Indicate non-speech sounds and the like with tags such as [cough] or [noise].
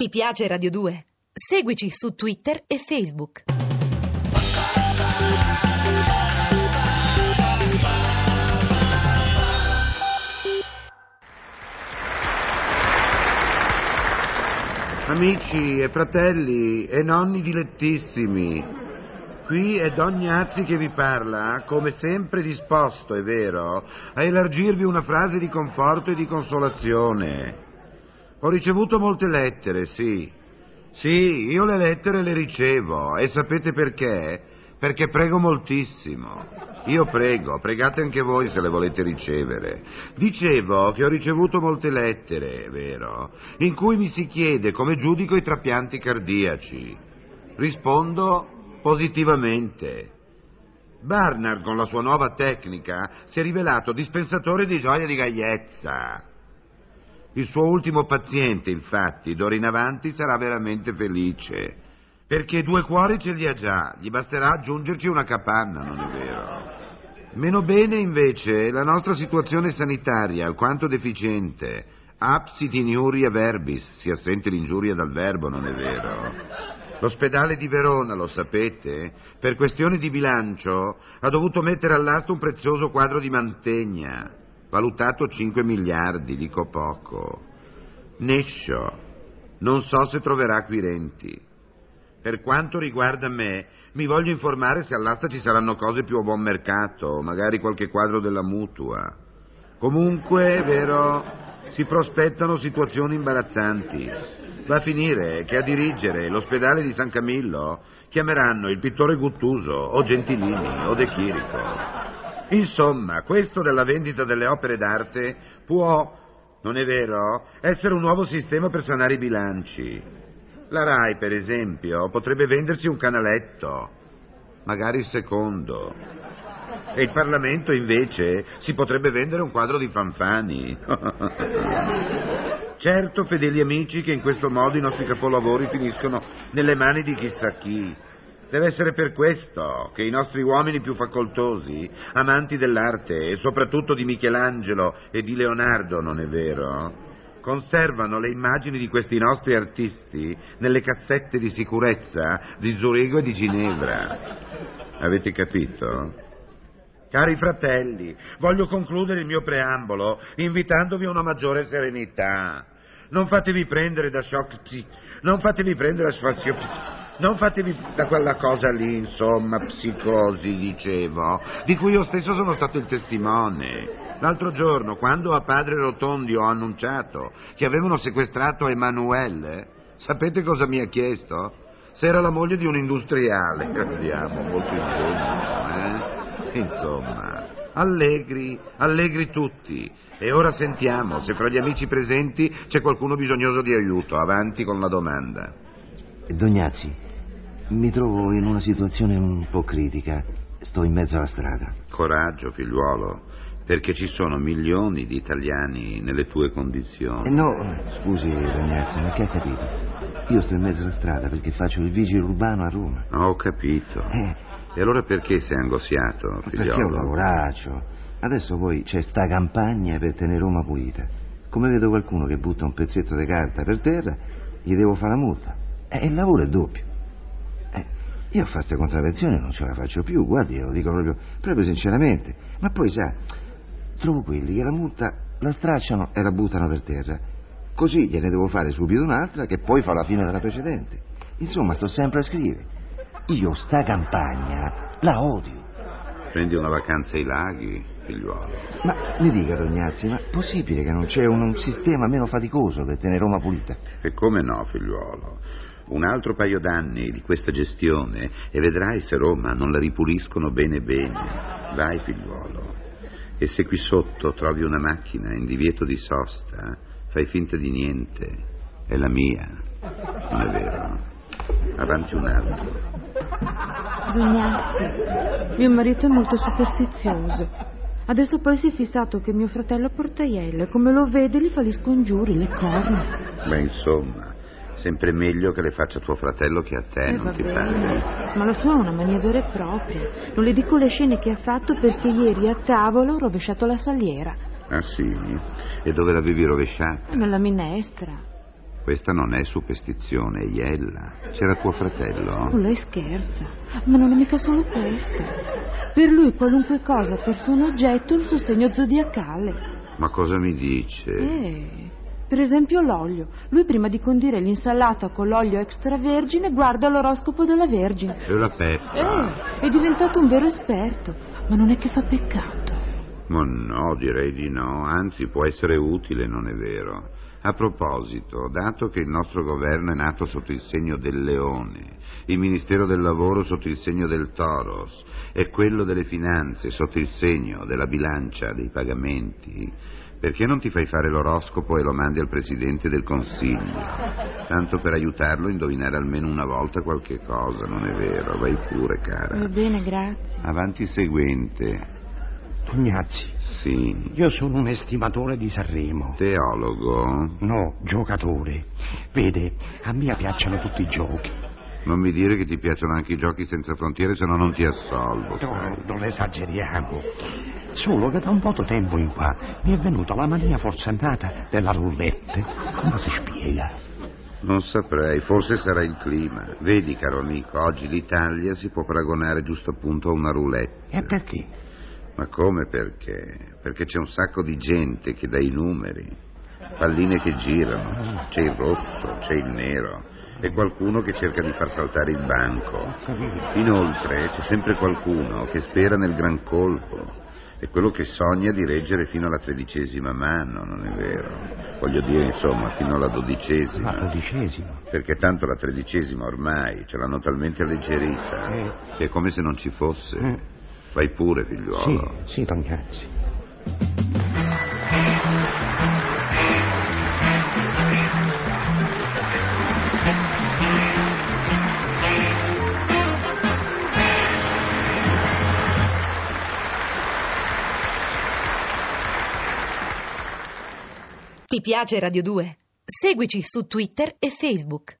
Ti piace Radio 2? Seguici su Twitter e Facebook. Amici e fratelli e nonni dilettissimi, qui è Don Gnazzi che vi parla, come sempre disposto, è vero, a elargirvi una frase di conforto e di consolazione. Ho ricevuto molte lettere, sì. Sì, io le lettere le ricevo e sapete perché? Perché prego moltissimo. Io prego, pregate anche voi se le volete ricevere. Dicevo che ho ricevuto molte lettere, vero, in cui mi si chiede come giudico i trapianti cardiaci. Rispondo positivamente. Barnard, con la sua nuova tecnica, si è rivelato dispensatore di gioia di gaiezza. Il suo ultimo paziente, infatti, d'ora in avanti sarà veramente felice. Perché due cuori ce li ha già, gli basterà aggiungerci una capanna, non è vero? Meno bene, invece, la nostra situazione sanitaria, alquanto deficiente. Absit injuria verbis, si assente l'ingiuria dal verbo, non è vero? L'ospedale di Verona, lo sapete, per questioni di bilancio, ha dovuto mettere all'asta un prezioso quadro di Mantegna, valutato 5 miliardi, dico poco. Nescio, non so se troverà acquirenti. Per quanto riguarda me, mi voglio informare se all'asta ci saranno cose più a buon mercato, magari qualche quadro della mutua. Comunque, è vero, si prospettano situazioni imbarazzanti. Va a finire che a dirigere l'ospedale di San Camillo chiameranno il pittore Guttuso o Gentilini o De Chirico. Insomma, questo della vendita delle opere d'arte può, non è vero, essere un nuovo sistema per sanare i bilanci. La RAI, per esempio, potrebbe vendersi un canaletto, magari il secondo. E il Parlamento, invece, si potrebbe vendere un quadro di Fanfani. [laughs] certo, fedeli amici, che in questo modo i nostri capolavori finiscono nelle mani di chissà chi. Deve essere per questo che i nostri uomini più facoltosi, amanti dell'arte e soprattutto di Michelangelo e di Leonardo, non è vero? Conservano le immagini di questi nostri artisti nelle cassette di sicurezza di Zurigo e di Ginevra. Avete capito? Cari fratelli, voglio concludere il mio preambolo invitandovi a una maggiore serenità. Non fatevi prendere da shock psi... Non fatevi prendere da sfasio psi... Non fatevi da quella cosa lì, insomma, psicosi, dicevo, di cui io stesso sono stato il testimone. L'altro giorno, quando a padre Rotondi ho annunciato che avevano sequestrato Emanuele, sapete cosa mi ha chiesto? Se era la moglie di un industriale. Andiamo, molto ingenuo, eh? Insomma, allegri, allegri tutti. E ora sentiamo se fra gli amici presenti c'è qualcuno bisognoso di aiuto. Avanti con la domanda. Dognazzi, mi trovo in una situazione un po' critica. Sto in mezzo alla strada. Coraggio, figliuolo, perché ci sono milioni di italiani nelle tue condizioni. Eh no, scusi, Dognazzi, ma che ha capito? Io sto in mezzo alla strada perché faccio il vigile urbano a Roma. Ho capito. Eh. E allora perché sei angosciato, figliolo? Perché ho lavoraccio. Adesso poi c'è sta campagna per tenere Roma pulita. Come vedo qualcuno che butta un pezzetto di carta per terra, gli devo fare la multa. E il lavoro è doppio. Io a fare queste contravvenzioni non ce la faccio più, guardi, lo dico proprio, proprio sinceramente. Ma poi, sa, trovo quelli che la multa la stracciano e la buttano per terra. Così gliene devo fare subito un'altra che poi fa la fine della precedente. Insomma, sto sempre a scrivere. Io sta campagna la odio. Prendi una vacanza ai laghi, figliuolo. Ma mi dica, Dognazzi, ma è possibile che non c'è un, un sistema meno faticoso per tenere Roma pulita? E come no, figliuolo? Un altro paio d'anni di questa gestione e vedrai se Roma non la ripuliscono bene bene. Vai, figliuolo. E se qui sotto trovi una macchina in divieto di sosta, fai finta di niente. È la mia. Non è vero? Avanti un altro. Dognazzi, mio marito è molto superstizioso. Adesso poi si è fissato che mio fratello porta ielle. Come lo vede, gli fa gli scongiuri, le corna. Beh, insomma, Sempre meglio che le faccia tuo fratello che a te, Eh, non ti pare? Ma la sua è una mania vera e propria. Non le dico le scene che ha fatto perché ieri a tavola ho rovesciato la saliera. Ah sì? E dove l'avevi rovesciata? Nella minestra. Questa non è superstizione, iella. C'era tuo fratello. Oh, lei scherza, ma non è mica solo questo. Per lui qualunque cosa, persona, oggetto, è il suo segno zodiacale. Ma cosa mi dice? Eh, per esempio l'olio. Lui prima di condire l'insalata con l'olio extravergine guarda l'oroscopo della Vergine. E la peppa. Eh, è diventato un vero esperto, ma non è che fa peccato. Ma no, direi di no, anzi può essere utile, non è vero. A proposito, dato che il nostro governo è nato sotto il segno del leone, il Ministero del Lavoro sotto il segno del Toros e quello delle finanze sotto il segno della bilancia dei pagamenti, perché non ti fai fare l'oroscopo e lo mandi al Presidente del Consiglio? Tanto per aiutarlo a indovinare almeno una volta qualche cosa, non è vero? Vai pure, cara. Va bene, grazie. Avanti seguente. Tognazzi, Sì. io sono un estimatore di Sanremo. Teologo? No, giocatore. Vede, a me piacciono tutti i giochi. Non mi dire che ti piacciono anche i giochi senza frontiere, se no non ti assolvo. No, non esageriamo. Solo che da un po' di tempo in qua mi è venuta la mania forsennata della roulette. Come si spiega? Non saprei, forse sarà il clima. Vedi, caro amico, oggi l'Italia si può paragonare giusto appunto a una roulette. E perché? Ma come perché? Perché c'è un sacco di gente che dà i numeri, palline che girano, c'è il rosso, c'è il nero e qualcuno che cerca di far saltare il banco. Inoltre c'è sempre qualcuno che spera nel gran colpo e quello che sogna di reggere fino alla tredicesima mano, non è vero? Voglio dire, insomma, fino alla La dodicesima. dodicesima. Perché tanto la tredicesima ormai ce l'hanno talmente alleggerita Eh. che è come se non ci fosse. Vai pure, Sì, figliuolo. sì, Tognazzi. Ti piace Radio 2? Seguici su Twitter e Facebook.